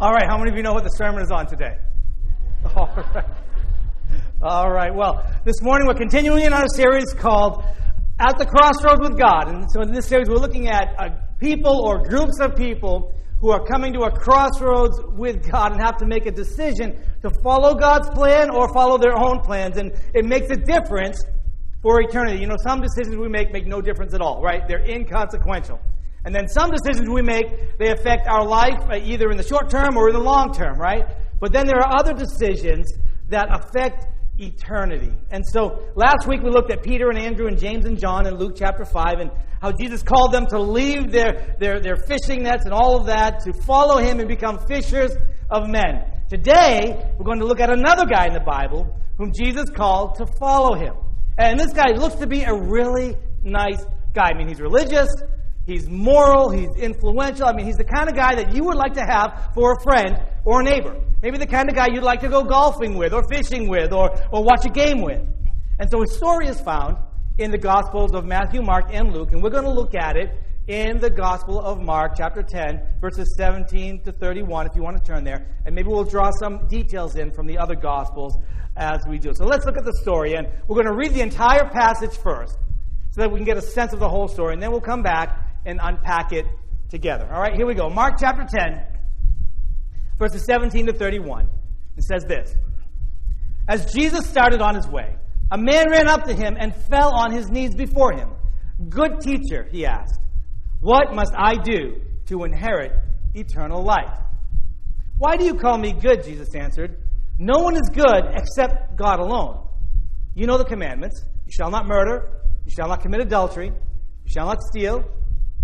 All right, how many of you know what the sermon is on today? All right. All right, well, this morning we're continuing in our series called At the Crossroads with God. And so in this series, we're looking at uh, people or groups of people who are coming to a crossroads with God and have to make a decision to follow God's plan or follow their own plans. And it makes a difference for eternity. You know, some decisions we make make no difference at all, right? They're inconsequential. And then some decisions we make, they affect our life uh, either in the short term or in the long term, right? But then there are other decisions that affect eternity. And so last week we looked at Peter and Andrew and James and John in Luke chapter 5 and how Jesus called them to leave their, their, their fishing nets and all of that to follow him and become fishers of men. Today we're going to look at another guy in the Bible whom Jesus called to follow him. And this guy looks to be a really nice guy. I mean, he's religious, he's moral, he's influential. I mean, he's the kind of guy that you would like to have for a friend or a neighbor. Maybe the kind of guy you'd like to go golfing with, or fishing with, or, or watch a game with. And so his story is found in the Gospels of Matthew, Mark, and Luke, and we're going to look at it in the Gospel of Mark, chapter 10, verses 17 to 31, if you want to turn there. And maybe we'll draw some details in from the other Gospels as we do. So let's look at the story, and we're going to read the entire passage first so that we can get a sense of the whole story, and then we'll come back and unpack it together. All right, here we go. Mark chapter 10, verses 17 to 31. It says this As Jesus started on his way, a man ran up to him and fell on his knees before him. Good teacher, he asked, what must I do to inherit eternal life? Why do you call me good? Jesus answered. No one is good except God alone. You know the commandments. You shall not murder. You shall not commit adultery. You shall not steal.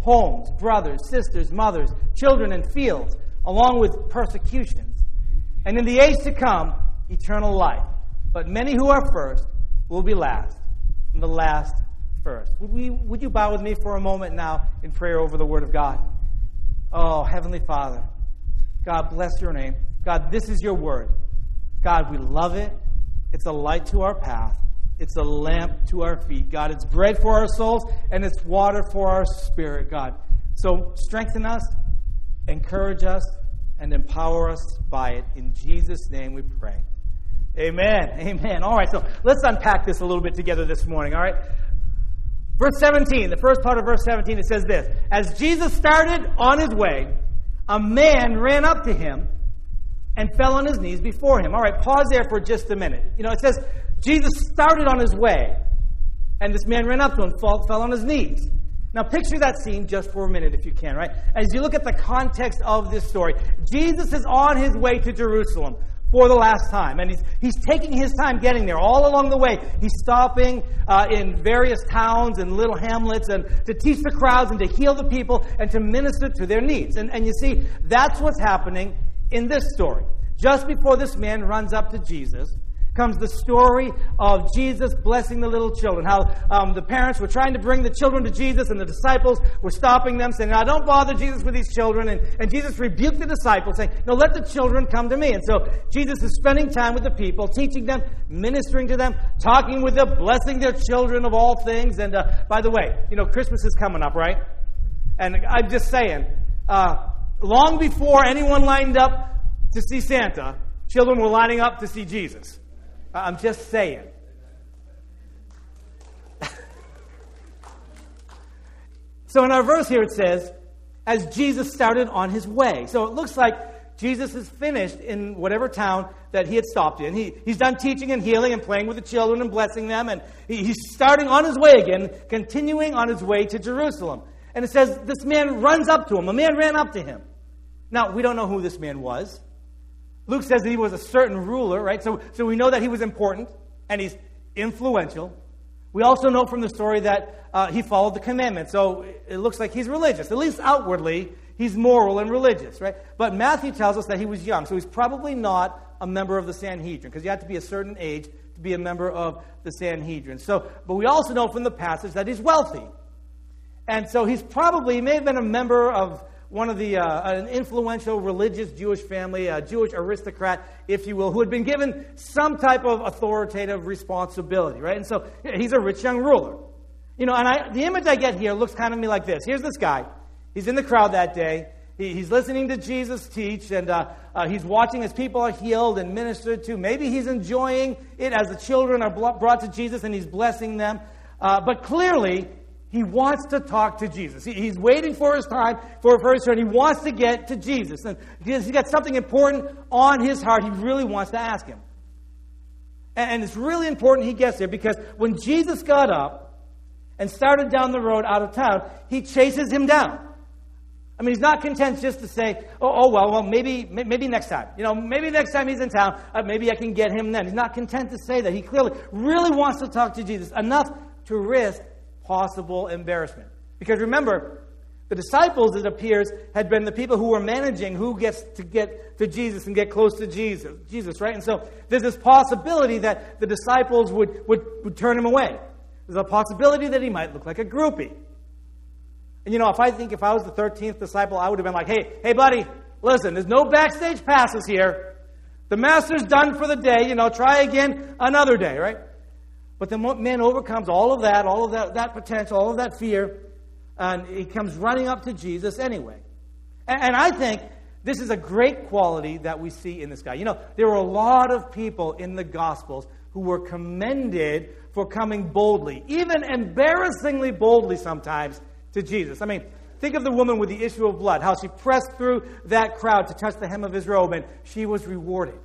homes, brothers, sisters, mothers, children, and fields, along with persecutions. And in the age to come, eternal life. But many who are first will be last, and the last first. Would, we, would you bow with me for a moment now in prayer over the Word of God? Oh, Heavenly Father, God bless your name. God, this is your Word. God, we love it. It's a light to our path. It's a lamp to our feet. God, it's bread for our souls and it's water for our spirit, God. So strengthen us, encourage us, and empower us by it. In Jesus' name we pray. Amen. Amen. All right, so let's unpack this a little bit together this morning, all right? Verse 17, the first part of verse 17, it says this As Jesus started on his way, a man ran up to him and fell on his knees before him. All right, pause there for just a minute. You know, it says Jesus started on his way, and this man ran up to him, fall, fell on his knees. Now, picture that scene just for a minute, if you can, right? As you look at the context of this story, Jesus is on his way to Jerusalem for the last time. And he's, he's taking his time getting there. All along the way, he's stopping uh, in various towns and little hamlets and to teach the crowds and to heal the people and to minister to their needs. And, and you see, that's what's happening in this story. Just before this man runs up to Jesus, comes the story of Jesus blessing the little children. How um, the parents were trying to bring the children to Jesus, and the disciples were stopping them, saying, Now don't bother Jesus with these children. And, and Jesus rebuked the disciples, saying, No, let the children come to me. And so Jesus is spending time with the people, teaching them, ministering to them, talking with them, blessing their children of all things. And uh, by the way, you know, Christmas is coming up, right? And I'm just saying, uh, long before anyone lined up to see Santa, children were lining up to see Jesus. I'm just saying. so in our verse here it says, as Jesus started on his way. So it looks like Jesus is finished in whatever town that he had stopped in. He, he's done teaching and healing and playing with the children and blessing them. And he, he's starting on his way again, continuing on his way to Jerusalem. And it says this man runs up to him. A man ran up to him. Now, we don't know who this man was. Luke says that he was a certain ruler, right? So, so we know that he was important and he's influential. We also know from the story that uh, he followed the commandments. So it looks like he's religious. At least outwardly, he's moral and religious, right? But Matthew tells us that he was young. So he's probably not a member of the Sanhedrin because you have to be a certain age to be a member of the Sanhedrin. So, but we also know from the passage that he's wealthy. And so he's probably, he may have been a member of one of the uh, an influential religious Jewish family, a Jewish aristocrat, if you will, who had been given some type of authoritative responsibility, right? And so he's a rich young ruler. You know, and I, the image I get here looks kind of me like this. Here's this guy. He's in the crowd that day. He, he's listening to Jesus teach, and uh, uh, he's watching as people are healed and ministered to. Maybe he's enjoying it as the children are brought to Jesus and he's blessing them. Uh, but clearly, he wants to talk to Jesus. He, he's waiting for his time for, for his turn. He wants to get to Jesus. And he's got something important on his heart he really wants to ask him. And, and it's really important he gets there because when Jesus got up and started down the road out of town, he chases him down. I mean, he's not content just to say, oh, oh well, well, maybe, maybe next time. You know, maybe next time he's in town, uh, maybe I can get him then. He's not content to say that. He clearly really wants to talk to Jesus enough to risk possible embarrassment. Because remember, the disciples, it appears, had been the people who were managing who gets to get to Jesus and get close to Jesus, Jesus, right? And so there's this possibility that the disciples would, would, would turn him away. There's a possibility that he might look like a groupie. And you know, if I think if I was the 13th disciple, I would have been like, hey, hey, buddy, listen, there's no backstage passes here. The master's done for the day. You know, try again another day, right? But the man overcomes all of that, all of that, that potential, all of that fear, and he comes running up to Jesus anyway. And, and I think this is a great quality that we see in this guy. You know, there were a lot of people in the Gospels who were commended for coming boldly, even embarrassingly boldly sometimes, to Jesus. I mean, think of the woman with the issue of blood, how she pressed through that crowd to touch the hem of his robe, and she was rewarded.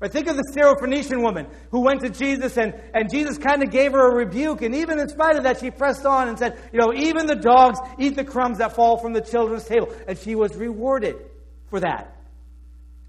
Right? Think of the Syrophoenician woman who went to Jesus and, and Jesus kind of gave her a rebuke. And even in spite of that, she pressed on and said, You know, even the dogs eat the crumbs that fall from the children's table. And she was rewarded for that.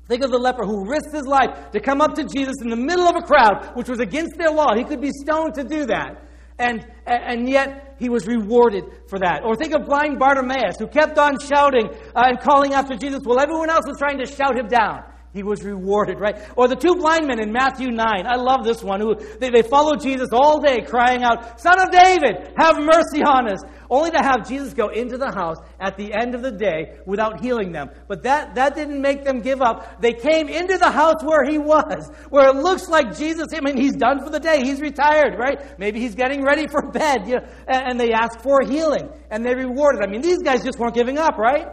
Think of the leper who risked his life to come up to Jesus in the middle of a crowd, which was against their law. He could be stoned to do that. And, and yet he was rewarded for that. Or think of blind Bartimaeus who kept on shouting uh, and calling after Jesus while everyone else was trying to shout him down. He was rewarded, right? Or the two blind men in Matthew 9. I love this one. Who they, they followed Jesus all day crying out, Son of David, have mercy on us. Only to have Jesus go into the house at the end of the day without healing them. But that, that didn't make them give up. They came into the house where he was, where it looks like Jesus, I mean, he's done for the day. He's retired, right? Maybe he's getting ready for bed. You know, and, and they asked for healing. And they rewarded. I mean, these guys just weren't giving up, right?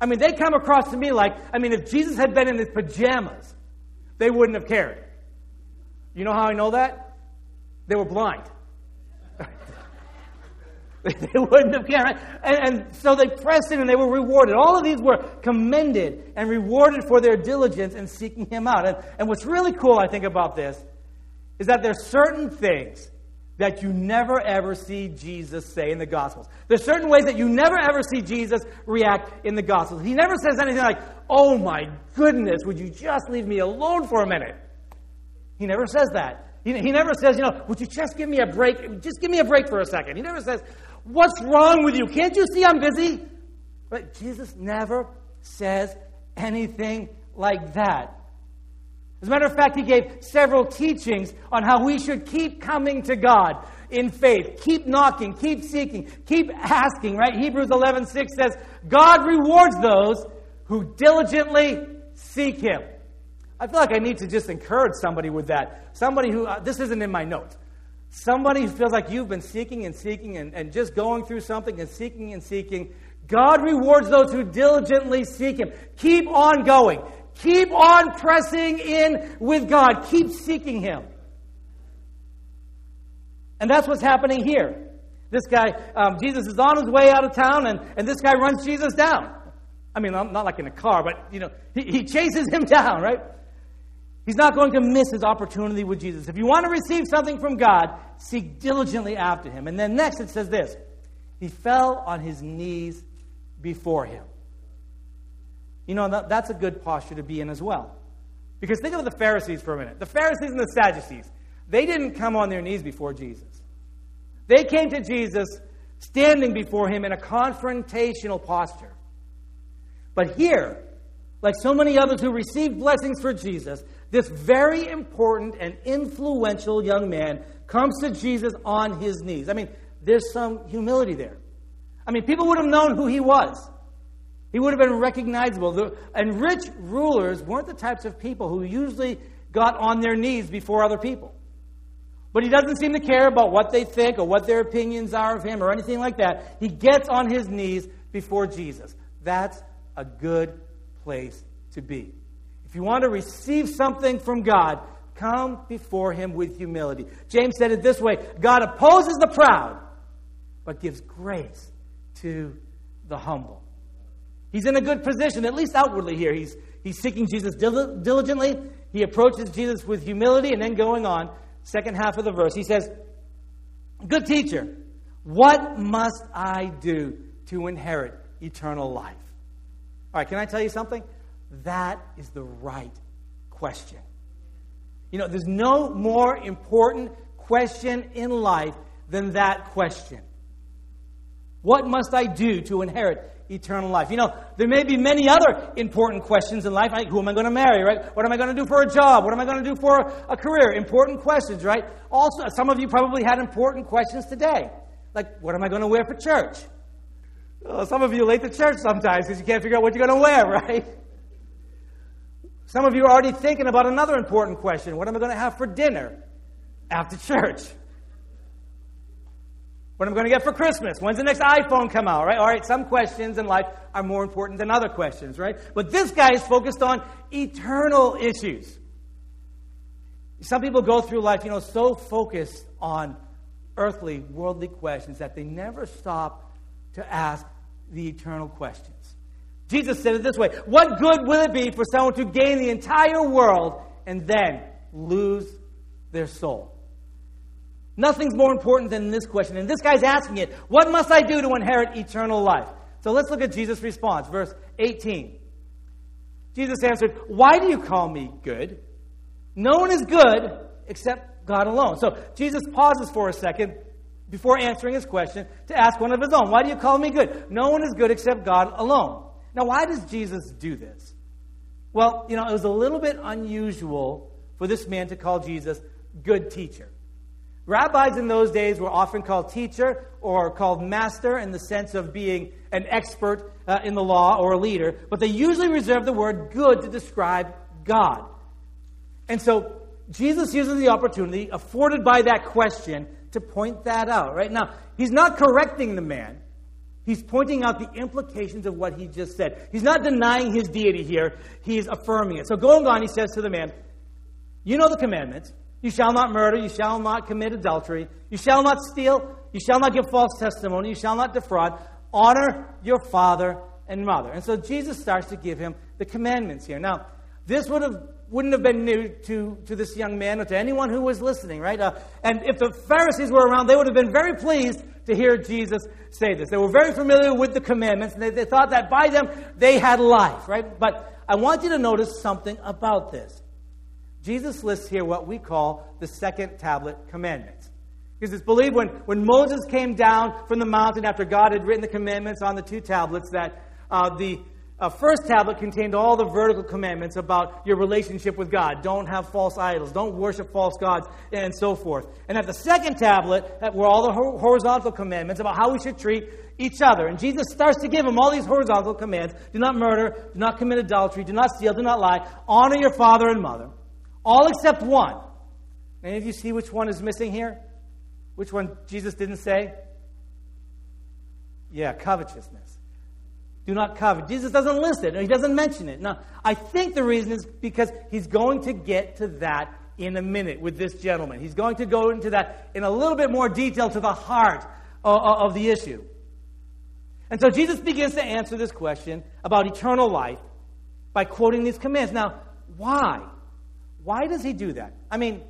I mean, they come across to me like, I mean, if Jesus had been in his pajamas, they wouldn't have cared. You know how I know that? They were blind. they wouldn't have cared. And, and, so they pressed in and they were rewarded. All of these were commended and rewarded for their diligence in seeking him out. And, and what's really cool, I think, about this is that there's certain things that you never ever see Jesus say in the Gospels. There's certain ways that you never ever see Jesus react in the Gospels. He never says anything like, Oh my goodness, would you just leave me alone for a minute? He never says that. He, never says, You know, would you just give me a break? Just give me a break for a second. He never says, What's wrong with you? Can't you see I'm busy? But Jesus never says anything like that. As a matter of fact, he gave several teachings on how we should keep coming to God in faith. Keep knocking, keep seeking, keep asking, right? Hebrews 11 6 says, God rewards those who diligently seek him. I feel like I need to just encourage somebody with that. Somebody who, uh, this isn't in my notes. Somebody who feels like you've been seeking and seeking and, and just going through something and seeking and seeking. God rewards those who diligently seek Him. Keep on going. Keep on pressing in with God. Keep seeking Him. And that's what's happening here. This guy, um, Jesus is on his way out of town, and, and this guy runs Jesus down. I mean, not like in a car, but, you know, he, he chases him down, right? He's not going to miss his opportunity with Jesus. If you want to receive something from God, seek diligently after him. And then next it says this He fell on his knees before him. You know, that, that's a good posture to be in as well. Because think of the Pharisees for a minute. The Pharisees and the Sadducees, they didn't come on their knees before Jesus. They came to Jesus standing before him in a confrontational posture. But here, like so many others who received blessings for Jesus, this very important and influential young man comes to Jesus on his knees. I mean, there's some humility there. I mean, people would have known who he was. He would have been recognizable. And rich rulers weren't the types of people who usually got on their knees before other people. But he doesn't seem to care about what they think or what their opinions are of him or anything like that. He gets on his knees before Jesus. That's a good place to be. If you want to receive something from God, come before Him with humility. James said it this way God opposes the proud, but gives grace to the humble. He's in a good position, at least outwardly here. He's, he's seeking Jesus diligently. He approaches Jesus with humility, and then going on, second half of the verse, he says, Good teacher, what must I do to inherit eternal life? All right, can I tell you something? That is the right question. You know, there's no more important question in life than that question. What must I do to inherit eternal life? You know, there may be many other important questions in life. Like, who am I going to marry, right? What am I going to do for a job? What am I going to do for a career? Important questions, right? Also, some of you probably had important questions today. Like, what am I going to wear for church? Well, some of you late to church sometimes because you can't figure out what you're going to wear, right? Some of you are already thinking about another important question What am I going to have for dinner after church? What am I going to get for Christmas? When's the next iPhone come out, right? All right, some questions in life are more important than other questions, right? But this guy is focused on eternal issues. Some people go through life, you know, so focused on earthly, worldly questions that they never stop to ask the eternal questions. Jesus said it this way What good will it be for someone to gain the entire world and then lose their soul? Nothing's more important than this question. And this guy's asking it What must I do to inherit eternal life? So let's look at Jesus' response, verse 18. Jesus answered, Why do you call me good? No one is good except God alone. So Jesus pauses for a second before answering his question to ask one of his own. Why do you call me good? No one is good except God alone. Now, why does Jesus do this? Well, you know, it was a little bit unusual for this man to call Jesus good teacher. Rabbis in those days were often called teacher or called master in the sense of being an expert uh, in the law or a leader, but they usually reserved the word good to describe God. And so Jesus uses the opportunity afforded by that question to point that out, right? Now, he's not correcting the man. He's pointing out the implications of what he just said. He's not denying his deity here, he's affirming it. So going on, he says to the man, You know the commandments. You shall not murder, you shall not commit adultery, you shall not steal, you shall not give false testimony, you shall not defraud. Honor your father and mother. And so Jesus starts to give him the commandments here. Now, this would have wouldn't have been new to, to this young man or to anyone who was listening, right? Uh, and if the Pharisees were around, they would have been very pleased to hear Jesus say this. They were very familiar with the commandments, and they, they thought that by them they had life, right? But I want you to notice something about this. Jesus lists here what we call the second tablet commandments. Because it's believed when, when Moses came down from the mountain after God had written the commandments on the two tablets that uh, the uh, first tablet contained all the vertical commandments about your relationship with God. Don't have false idols. Don't worship false gods, and so forth. And at the second tablet were all the horizontal commandments about how we should treat each other. And Jesus starts to give them all these horizontal commands do not murder, do not commit adultery, do not steal, do not lie, honor your father and mother. All except one. Any of you see which one is missing here? Which one Jesus didn't say? Yeah, covetousness. Do not covet. Jesus doesn't list it, he doesn't mention it. Now, I think the reason is because he's going to get to that in a minute with this gentleman. He's going to go into that in a little bit more detail to the heart of, of the issue. And so Jesus begins to answer this question about eternal life by quoting these commands. Now, why? Why does he do that? I mean,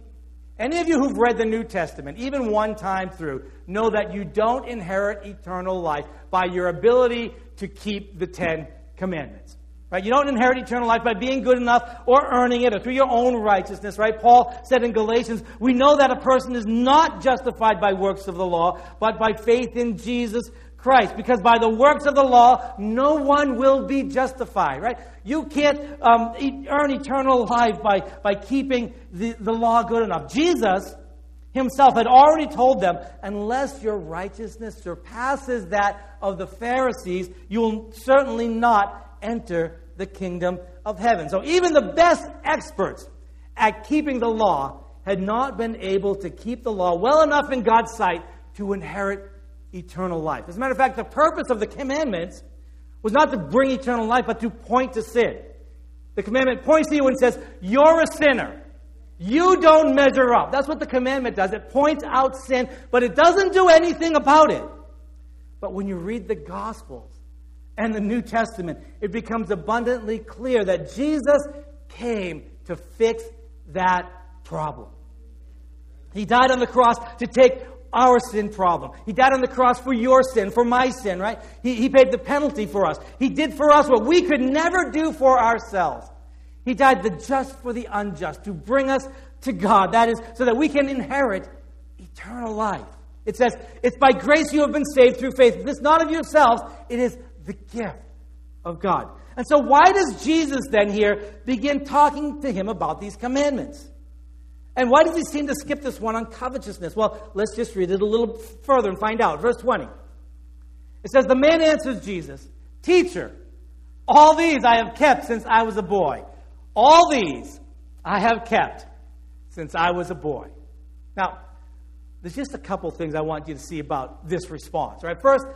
any of you who've read the New Testament, even one time through, know that you don't inherit eternal life by your ability to keep the Ten Commandments. Right? You don't inherit eternal life by being good enough or earning it or through your own righteousness, right? Paul said in Galatians, we know that a person is not justified by works of the law, but by faith in Jesus Christ. Because by the works of the law, no one will be justified, right? You can't um, earn eternal life by, by keeping the, the law good enough. Jesus himself had already told them, unless your righteousness surpasses that of the Pharisees, you will certainly not enter the kingdom of heaven. So even the best experts at keeping the law had not been able to keep the law well enough in God's sight to inherit eternal life. As a matter of fact, the purpose of the commandments was not to bring eternal life, but to point to sin. The commandment points to you and says, You're a sinner. You don't measure up. That's what the commandment does. It points out sin, but it doesn't do anything about it. But when you read the Gospels and the New Testament, it becomes abundantly clear that Jesus came to fix that problem. He died on the cross to take our sin problem. He died on the cross for your sin, for my sin, right? He, he paid the penalty for us. He did for us what we could never do for ourselves. He died the just for the unjust to bring us to God. That is, so that we can inherit eternal life. It says, It's by grace you have been saved through faith. This not of yourselves, it is the gift of God. And so, why does Jesus then here begin talking to him about these commandments? And why does he seem to skip this one on covetousness? Well, let's just read it a little further and find out. Verse 20. It says, The man answers Jesus, Teacher, all these I have kept since I was a boy. All these I have kept since I was a boy. Now, there's just a couple things I want you to see about this response. Right? First,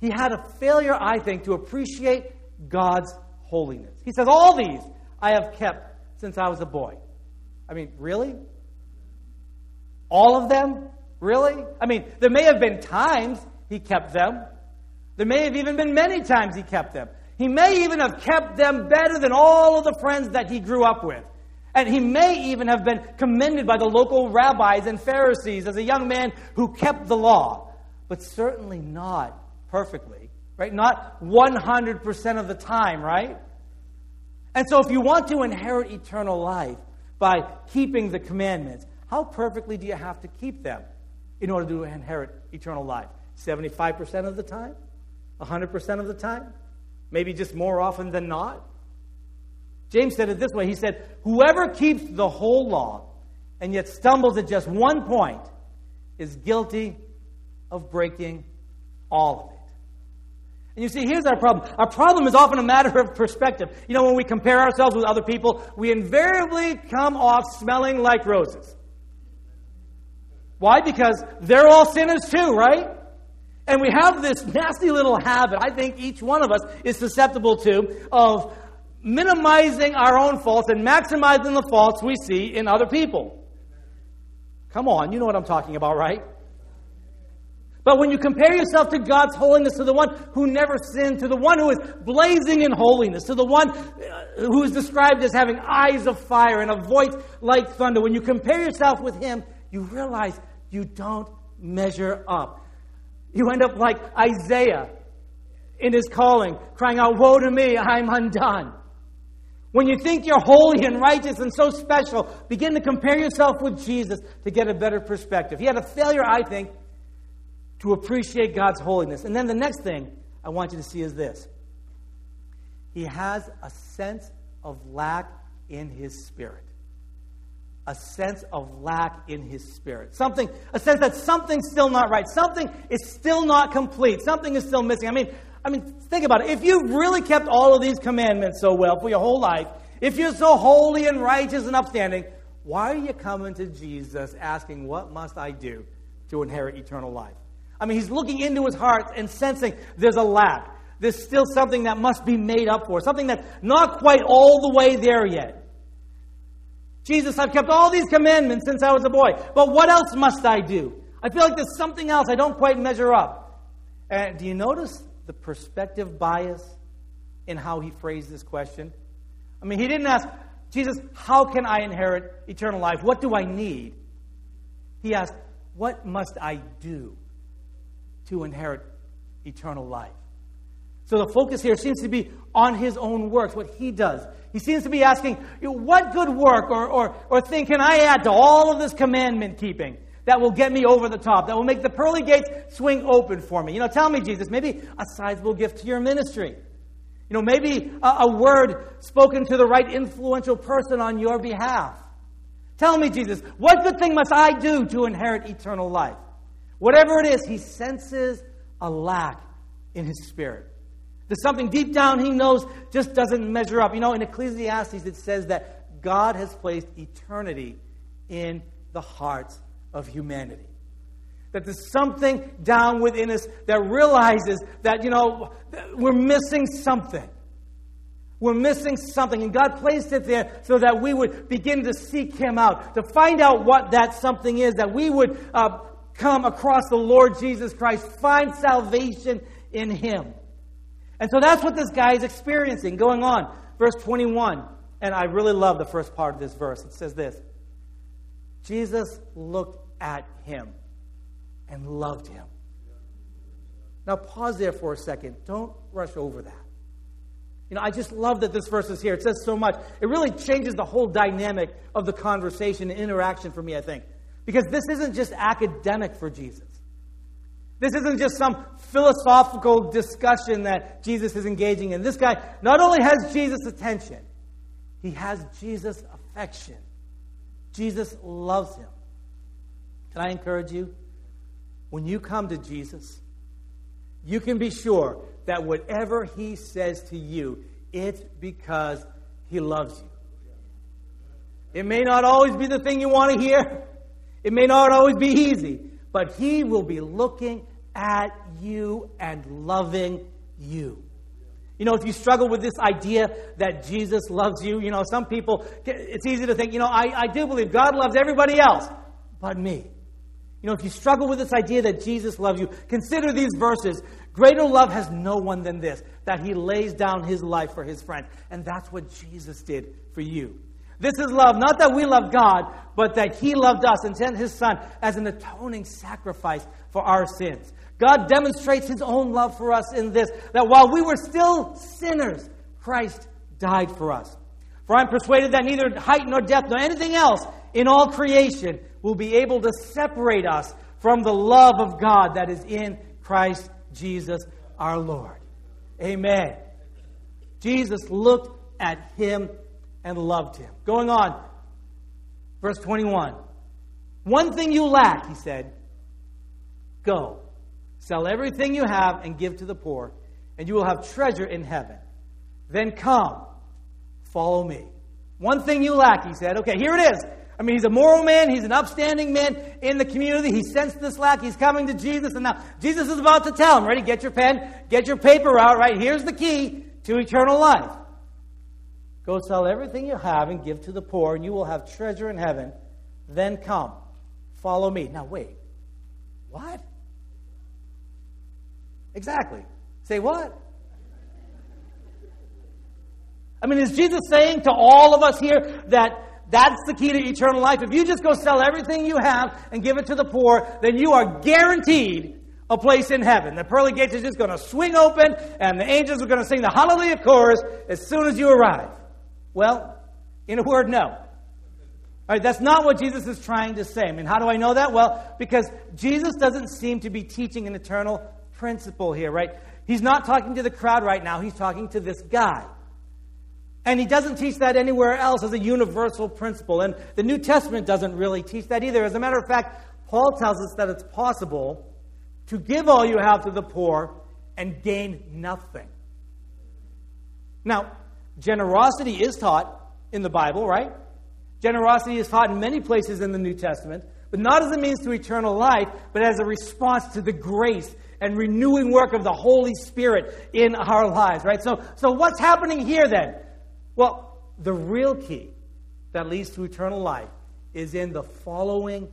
he had a failure, I think, to appreciate God's holiness. He says, All these I have kept since I was a boy. I mean, really? All of them? Really? I mean, there may have been times he kept them. There may have even been many times he kept them. He may even have kept them better than all of the friends that he grew up with. And he may even have been commended by the local rabbis and Pharisees as a young man who kept the law, but certainly not perfectly, right? Not 100% of the time, right? And so if you want to inherit eternal life by keeping the commandments, how perfectly do you have to keep them in order to inherit eternal life? 75% of the time? 100% of the time? Maybe just more often than not? James said it this way He said, Whoever keeps the whole law and yet stumbles at just one point is guilty of breaking all of it. And you see, here's our problem. Our problem is often a matter of perspective. You know, when we compare ourselves with other people, we invariably come off smelling like roses. Why? Because they're all sinners too, right? And we have this nasty little habit, I think each one of us is susceptible to, of minimizing our own faults and maximizing the faults we see in other people. Come on, you know what I'm talking about, right? But when you compare yourself to God's holiness, to the one who never sinned, to the one who is blazing in holiness, to the one uh, who is described as having eyes of fire and a voice like thunder, when you compare yourself with him, you realize you don't measure up. You end up like Isaiah in his calling, crying out, Woe to me, I'm undone. When you think you're holy and righteous and so special, begin to compare yourself with Jesus to get a better perspective. He had a failure, I think, to appreciate God's holiness. And then the next thing I want you to see is this he has a sense of lack in his spirit. A sense of lack in his spirit. Something, a sense that something's still not right. Something is still not complete. Something is still missing. I mean, I mean, think about it. If you've really kept all of these commandments so well for your whole life, if you're so holy and righteous and upstanding, why are you coming to Jesus asking, What must I do to inherit eternal life? I mean, he's looking into his heart and sensing there's a lack. There's still something that must be made up for, something that's not quite all the way there yet. Jesus, I've kept all these commandments since I was a boy, but what else must I do? I feel like there's something else I don't quite measure up. And do you notice the perspective bias in how he phrased this question? I mean, he didn't ask, Jesus, how can I inherit eternal life? What do I need? He asked, What must I do to inherit eternal life? So the focus here seems to be on his own works, what he does. He seems to be asking, what good work or, or, or thing can I add to all of this commandment keeping that will get me over the top, that will make the pearly gates swing open for me? You know, tell me, Jesus, maybe a sizable gift to your ministry. You know, maybe a, a word spoken to the right influential person on your behalf. Tell me, Jesus, what good thing must I do to inherit eternal life? Whatever it is, he senses a lack in his spirit. There's something deep down he knows just doesn't measure up. You know, in Ecclesiastes it says that God has placed eternity in the hearts of humanity. That there's something down within us that realizes that, you know, we're missing something. We're missing something. And God placed it there so that we would begin to seek Him out, to find out what that something is, that we would uh, come across the Lord Jesus Christ, find salvation in Him. And so that's what this guy is experiencing going on. Verse 21. And I really love the first part of this verse. It says this Jesus looked at him and loved him. Now, pause there for a second. Don't rush over that. You know, I just love that this verse is here. It says so much. It really changes the whole dynamic of the conversation and interaction for me, I think. Because this isn't just academic for Jesus. This isn't just some philosophical discussion that Jesus is engaging in. This guy not only has Jesus' attention, he has Jesus' affection. Jesus loves him. Can I encourage you? When you come to Jesus, you can be sure that whatever he says to you, it's because he loves you. It may not always be the thing you want to hear, it may not always be easy, but he will be looking at you and loving you. You know, if you struggle with this idea that Jesus loves you, you know, some people, it's easy to think, you know, I, I do believe God loves everybody else but me. You know, if you struggle with this idea that Jesus loves you, consider these verses. Greater love has no one than this, that he lays down his life for his friend. And that's what Jesus did for you. This is love, not that we love God, but that he loved us and sent his son as an atoning sacrifice for our sins. God demonstrates his own love for us in this that while we were still sinners, Christ died for us. For I'm persuaded that neither height nor depth nor anything else in all creation will be able to separate us from the love of God that is in Christ Jesus our Lord. Amen. Jesus looked at him and loved him. Going on, verse 21. One thing you lack, he said. Go Sell everything you have and give to the poor, and you will have treasure in heaven. Then come, follow me. One thing you lack, he said. Okay, here it is. I mean, he's a moral man. He's an upstanding man in the community. He sensed this lack. He's coming to Jesus. And now Jesus is about to tell him, ready? Get your pen, get your paper out, right? Here's the key to eternal life. Go sell everything you have and give to the poor, and you will have treasure in heaven. Then come, follow me. Now, wait. What? Exactly. Say what? I mean, is Jesus saying to all of us here that that's the key to eternal life? If you just go sell everything you have and give it to the poor, then you are guaranteed a place in heaven. The pearly gates are just going to swing open and the angels are going to sing the hallelujah chorus as soon as you arrive. Well, in a word, no. All right, that's not what Jesus is trying to say. I mean, how do I know that? Well, because Jesus doesn't seem to be teaching an eternal principle here, right? He's not talking to the crowd right now, he's talking to this guy. And he doesn't teach that anywhere else as a universal principle. And the New Testament doesn't really teach that either. As a matter of fact, Paul tells us that it's possible to give all you have to the poor and gain nothing. Now, generosity is taught in the Bible, right? Generosity is taught in many places in the New Testament, but not as a means to eternal life, but as a response to the grace and renewing work of the Holy Spirit in our lives, right? So, so what's happening here then? Well, the real key that leads to eternal life is in the following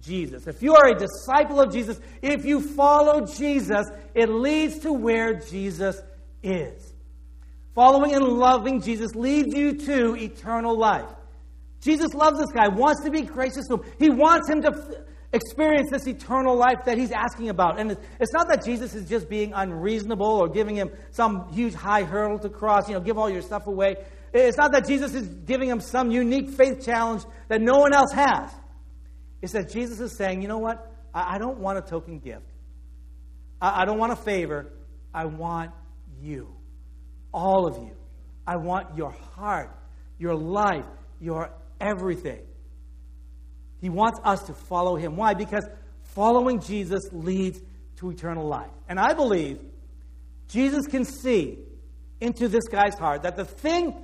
Jesus. If you are a disciple of Jesus, if you follow Jesus, it leads to where Jesus is. Following and loving Jesus leads you to eternal life. Jesus loves this guy, wants to be gracious to him. He wants him to experience this eternal life that he's asking about. And it's not that Jesus is just being unreasonable or giving him some huge high hurdle to cross, you know, give all your stuff away. It's not that Jesus is giving him some unique faith challenge that no one else has. It's that Jesus is saying, you know what? I, don't want a token gift. I don't want a favor. I want you. All of you. I want your heart, your life, your everything. He wants us to follow him. Why? Because following Jesus leads to eternal life. And I believe Jesus can see into this guy's heart that the thing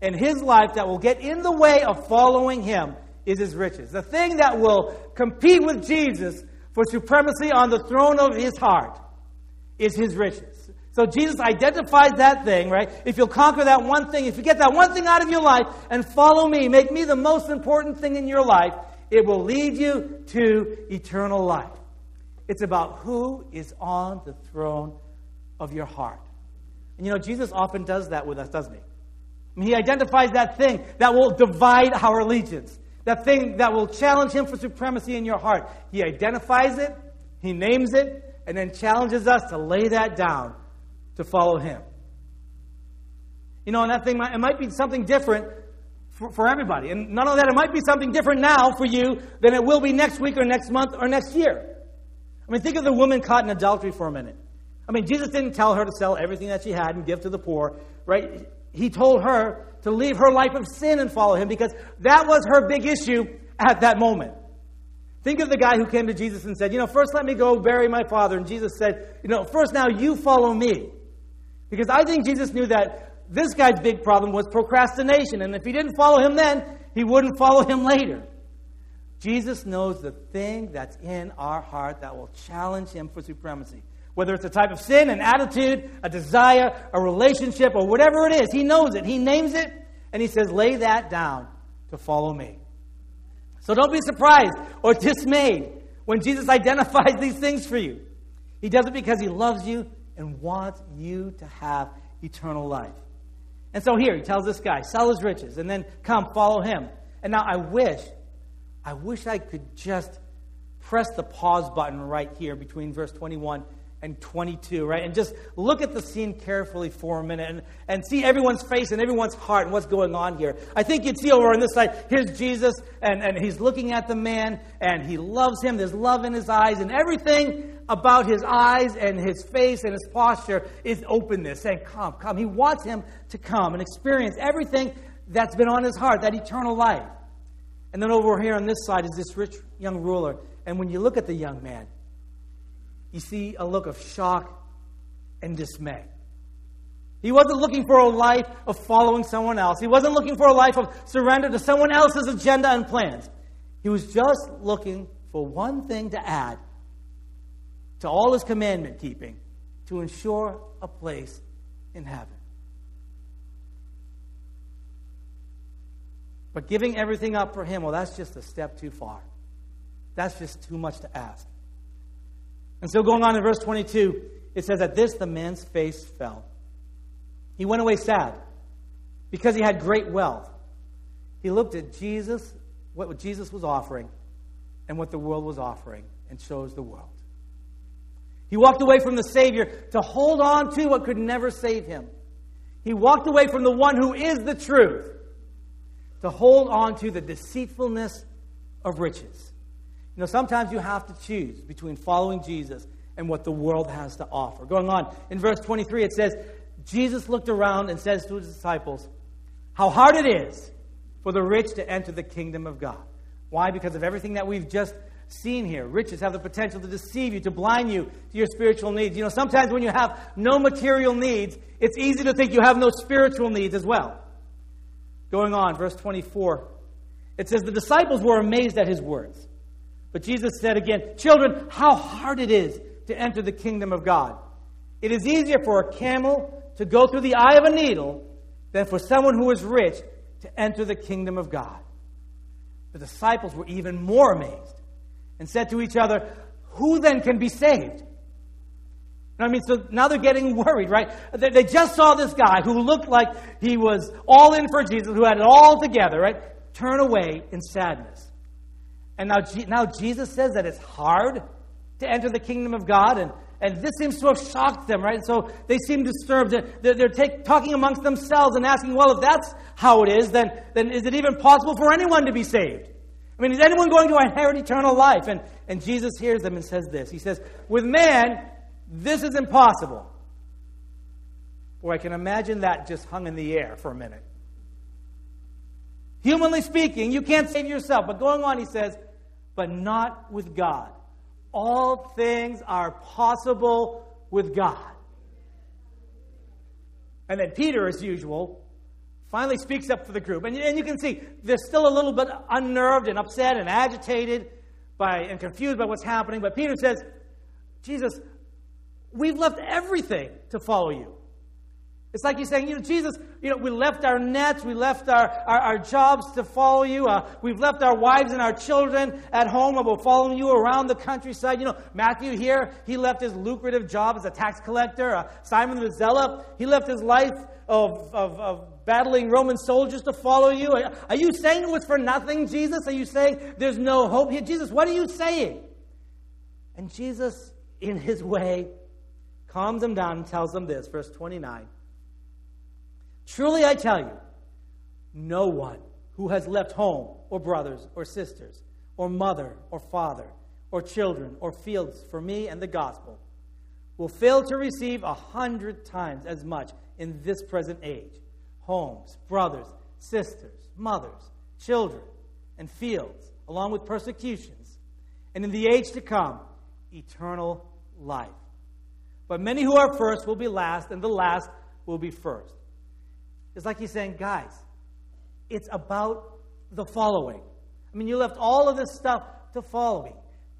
in his life that will get in the way of following him is his riches. The thing that will compete with Jesus for supremacy on the throne of his heart is his riches. So Jesus identifies that thing, right? If you'll conquer that one thing, if you get that one thing out of your life and follow me, make me the most important thing in your life, it will lead you to eternal life. It's about who is on the throne of your heart. And you know, Jesus often does that with us, doesn't he? I mean, he identifies that thing that will divide our allegiance, that thing that will challenge him for supremacy in your heart. He identifies it, he names it, and then challenges us to lay that down to follow him. You know, and that thing might, it might be something different for, for everybody. And not only that, it might be something different now for you than it will be next week or next month or next year. I mean, think of the woman caught in adultery for a minute. I mean, Jesus didn't tell her to sell everything that she had and give to the poor, right? He told her to leave her life of sin and follow him because that was her big issue at that moment. Think of the guy who came to Jesus and said, You know, first let me go bury my father. And Jesus said, You know, first now you follow me. Because I think Jesus knew that this guy's big problem was procrastination. And if he didn't follow him then, he wouldn't follow him later. Jesus knows the thing that's in our heart that will challenge him for supremacy. Whether it's a type of sin, an attitude, a desire, a relationship, or whatever it is, he knows it. He names it, and he says, lay that down to follow me. So don't be surprised or dismayed when Jesus identifies these things for you. He does it because he loves you and wants you to have eternal life. And so here, he tells this guy, sell his riches and then come, follow him. And now I wish, I wish I could just press the pause button right here between verse 21 and 22, right? And just look at the scene carefully for a minute and, and see everyone's face and everyone's heart and what's going on here. I think you'd see over on this side, here's Jesus, and, and he's looking at the man, and he loves him. There's love in his eyes, and everything about his eyes and his face and his posture is openness, saying, Come, come. He wants him to come and experience everything that's been on his heart, that eternal life. And then over here on this side is this rich young ruler. And when you look at the young man, you see a look of shock and dismay. He wasn't looking for a life of following someone else. He wasn't looking for a life of surrender to someone else's agenda and plans. He was just looking for one thing to add to all his commandment keeping to ensure a place in heaven. But giving everything up for him, well, that's just a step too far. That's just too much to ask. And so, going on in verse 22, it says, At this the man's face fell. He went away sad because he had great wealth. He looked at Jesus, what Jesus was offering, and what the world was offering, and chose the world. He walked away from the Savior to hold on to what could never save him. He walked away from the one who is the truth to hold on to the deceitfulness of riches. You know, sometimes you have to choose between following Jesus and what the world has to offer. Going on, in verse 23, it says, Jesus looked around and says to his disciples, how hard it is for the rich to enter the kingdom of God. Why? Because of everything that we've just seen here. Riches have the potential to deceive you, to blind you to your spiritual needs. You know, sometimes when you have no material needs, it's easy to think you have no spiritual needs as well. Going on, verse 24, it says, The disciples were amazed at his words. But Jesus said again, Children, how hard it is to enter the kingdom of God. It is easier for a camel to go through the eye of a needle than for someone who is rich to enter the kingdom of God. The disciples were even more amazed and said to each other, Who then can be saved? I mean, so now they're getting worried, right? They just saw this guy who looked like he was all in for Jesus, who had it all together, right? Turn away in sadness. And now, now Jesus says that it's hard to enter the kingdom of God, and, and this seems to have shocked them, right? So they seem disturbed. They're, they're take, talking amongst themselves and asking, well, if that's how it is, then, then is it even possible for anyone to be saved? I mean, is anyone going to inherit eternal life? And, and Jesus hears them and says this He says, With man, this is impossible. Or I can imagine that just hung in the air for a minute. Humanly speaking, you can't save yourself. But going on, he says, but not with God. All things are possible with God. And then Peter, as usual, finally speaks up for the group. And, and you can see they're still a little bit unnerved and upset and agitated by and confused by what's happening. But Peter says, Jesus, we've left everything to follow you. It's like he's saying, you know, Jesus, you know, we left our nets, we left our, our, our jobs to follow you. Uh, we've left our wives and our children at home and we're following you around the countryside. You know, Matthew here, he left his lucrative job as a tax collector. Uh, Simon the Zealot, he left his life of, of, of battling Roman soldiers to follow you. Are, are you saying it was for nothing, Jesus? Are you saying there's no hope here? Jesus, what are you saying? And Jesus, in his way, calms them down and tells them this, verse 29. Truly I tell you, no one who has left home or brothers or sisters or mother or father or children or fields for me and the gospel will fail to receive a hundred times as much in this present age homes, brothers, sisters, mothers, children, and fields, along with persecutions, and in the age to come, eternal life. But many who are first will be last, and the last will be first. It's like he's saying, guys, it's about the following. I mean, you left all of this stuff to follow me.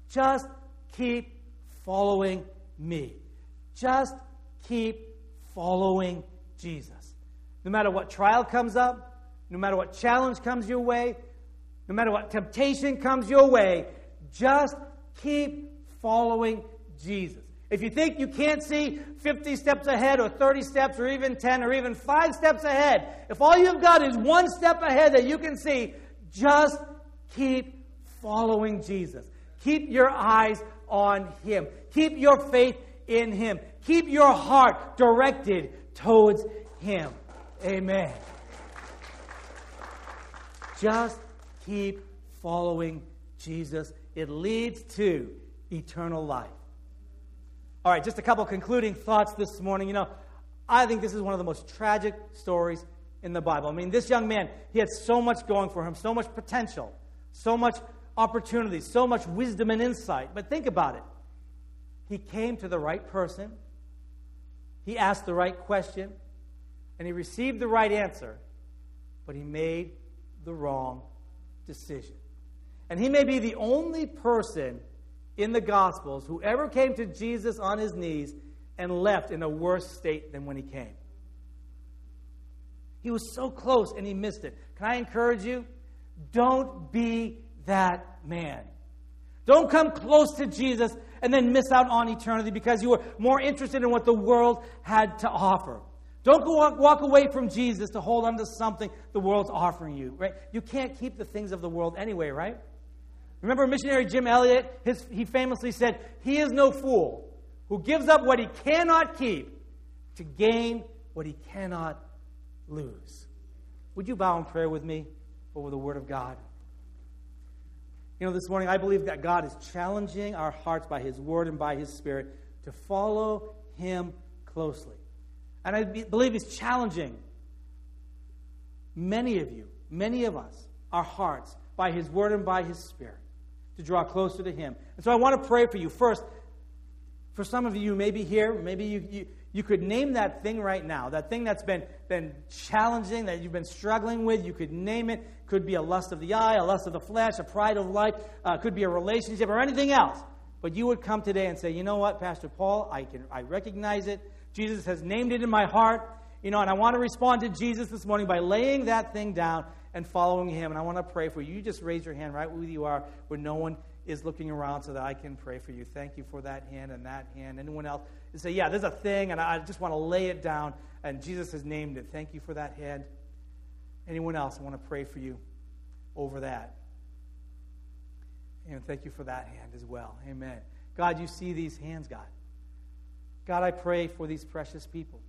Just keep following me. Just keep following Jesus. No matter what trial comes up, no matter what challenge comes your way, no matter what temptation comes your way, just keep following Jesus. If you think you can't see 50 steps ahead or 30 steps or even 10 or even 5 steps ahead, if all you've got is one step ahead that you can see, just keep following Jesus. Keep your eyes on Him. Keep your faith in Him. Keep your heart directed towards Him. Amen. Just keep following Jesus. It leads to eternal life. All right, just a couple concluding thoughts this morning. You know, I think this is one of the most tragic stories in the Bible. I mean, this young man, he had so much going for him, so much potential, so much opportunity, so much wisdom and insight. But think about it. He came to the right person, he asked the right question, and he received the right answer, but he made the wrong decision. And he may be the only person in the Gospels whoever came to Jesus on his knees and left in a worse state than when he came. He was so close and he missed it. Can I encourage you? Don't be that man. Don't come close to Jesus and then miss out on eternity because you were more interested in what the world had to offer. Don't walk, walk away from Jesus to hold on to something the world's offering you, right? You can't keep the things of the world anyway, right? Remember missionary Jim Elliot? His, he famously said, He is no fool who gives up what he cannot keep to gain what he cannot lose. Would you bow in prayer with me over the Word of God? You know, this morning I believe that God is challenging our hearts by His Word and by His Spirit to follow Him closely. And I believe He's challenging many of you, many of us, our hearts by His Word and by His Spirit to draw closer to Him. And so I want to pray for you. First, for some of you, maybe here, maybe you, you, you could name that thing right now, that thing that's been, been challenging, that you've been struggling with. You could name it. Could be a lust of the eye, a lust of the flesh, a pride of life, uh, could be a relationship, or anything else. But you would come today and say, you know what, Pastor Paul, I, can, I recognize it. Jesus has named it in my heart. You know, and I want to respond to Jesus this morning by laying that thing down and following him. And I want to pray for you. You just raise your hand right where you are, where no one is looking around so that I can pray for you. Thank you for that hand and that hand. Anyone else? And say, yeah, there's a thing, and I just want to lay it down, and Jesus has named it. Thank you for that hand. Anyone else? I want to pray for you over that. And thank you for that hand as well. Amen. God, you see these hands, God. God, I pray for these precious people.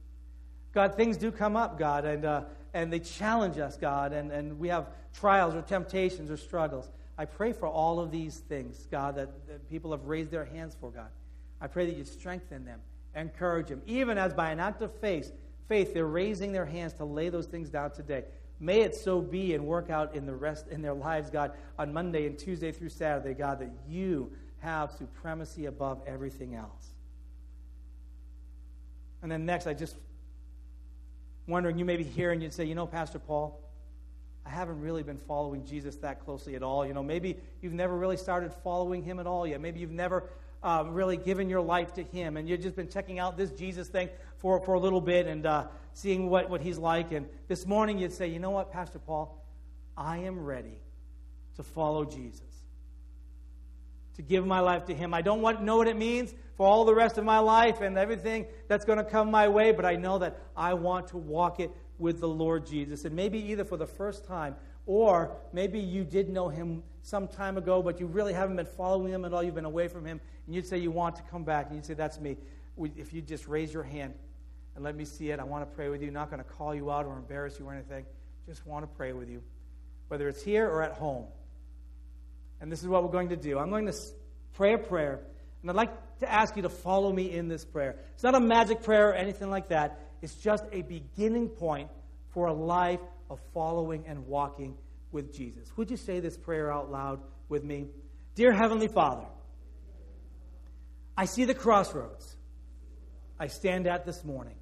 God, things do come up, God, and, uh, and they challenge us, God, and, and we have trials or temptations or struggles. I pray for all of these things, God, that, that people have raised their hands for, God. I pray that you strengthen them, encourage them, even as by an act of faith, faith they're raising their hands to lay those things down today. May it so be and work out in the rest in their lives, God, on Monday and Tuesday through Saturday, God, that you have supremacy above everything else. And then next, I just wondering, you may be here and you'd say, you know, Pastor Paul, I haven't really been following Jesus that closely at all. You know, maybe you've never really started following him at all yet. Maybe you've never uh, really given your life to him and you've just been checking out this Jesus thing for, for a little bit and uh, seeing what, what he's like. And this morning you'd say, you know what, Pastor Paul, I am ready to follow Jesus, to give my life to him. I don't want, know what it means for all the rest of my life and everything that's going to come my way, but I know that I want to walk it with the Lord Jesus. And maybe either for the first time or maybe you did know him some time ago, but you really haven't been following him at all. You've been away from him. And you'd say you want to come back. And you'd say, That's me. If you just raise your hand and let me see it, I want to pray with you. Not going to call you out or embarrass you or anything. Just want to pray with you, whether it's here or at home. And this is what we're going to do. I'm going to pray a prayer. And I'd like to ask you to follow me in this prayer. It's not a magic prayer or anything like that. It's just a beginning point for a life of following and walking with Jesus. Would you say this prayer out loud with me? Dear Heavenly Father, I see the crossroads I stand at this morning,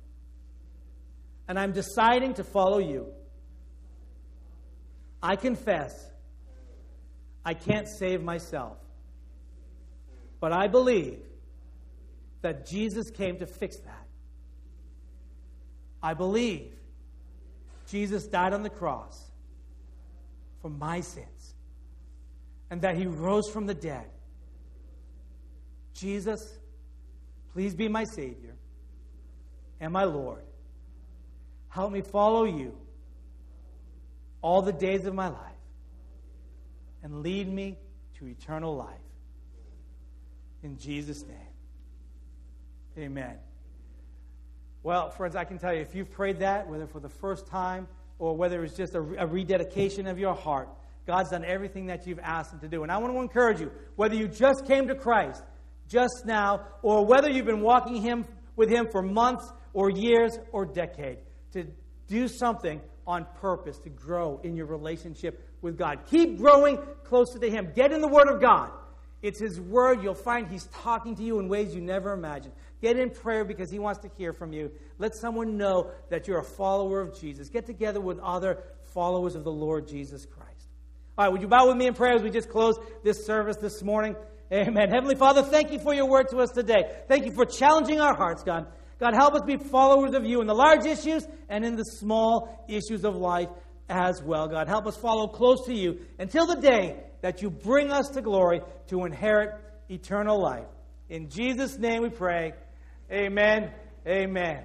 and I'm deciding to follow you. I confess I can't save myself, but I believe that Jesus came to fix that. I believe Jesus died on the cross for my sins and that he rose from the dead. Jesus, please be my Savior and my Lord. Help me follow you all the days of my life and lead me to eternal life. In Jesus' name, amen. Well, friends, I can tell you, if you've prayed that, whether for the first time or whether it's just a, a, rededication of your heart, God's done everything that you've asked Him to do. And I want to encourage you, whether you just came to Christ just now, or whether you've been walking him, with Him for months or years or decades, to do something on purpose to grow in your relationship with God. Keep growing closer to Him. Get in the Word of God. It's His Word. You'll find He's talking to you in ways you never imagined. Get in prayer because He wants to hear from you. Let someone know that you're a follower of Jesus. Get together with other followers of the Lord Jesus Christ. All right, would you bow with me in prayer as we just close this service this morning? Amen. Heavenly Father, thank you for your word to us today. Thank you for challenging our hearts, God. God, help us be followers of you in the large issues and in the small issues of life as well. God, help us follow close to you until the day that you bring us to glory to inherit eternal life. In Jesus' name we pray. Amen. Amen.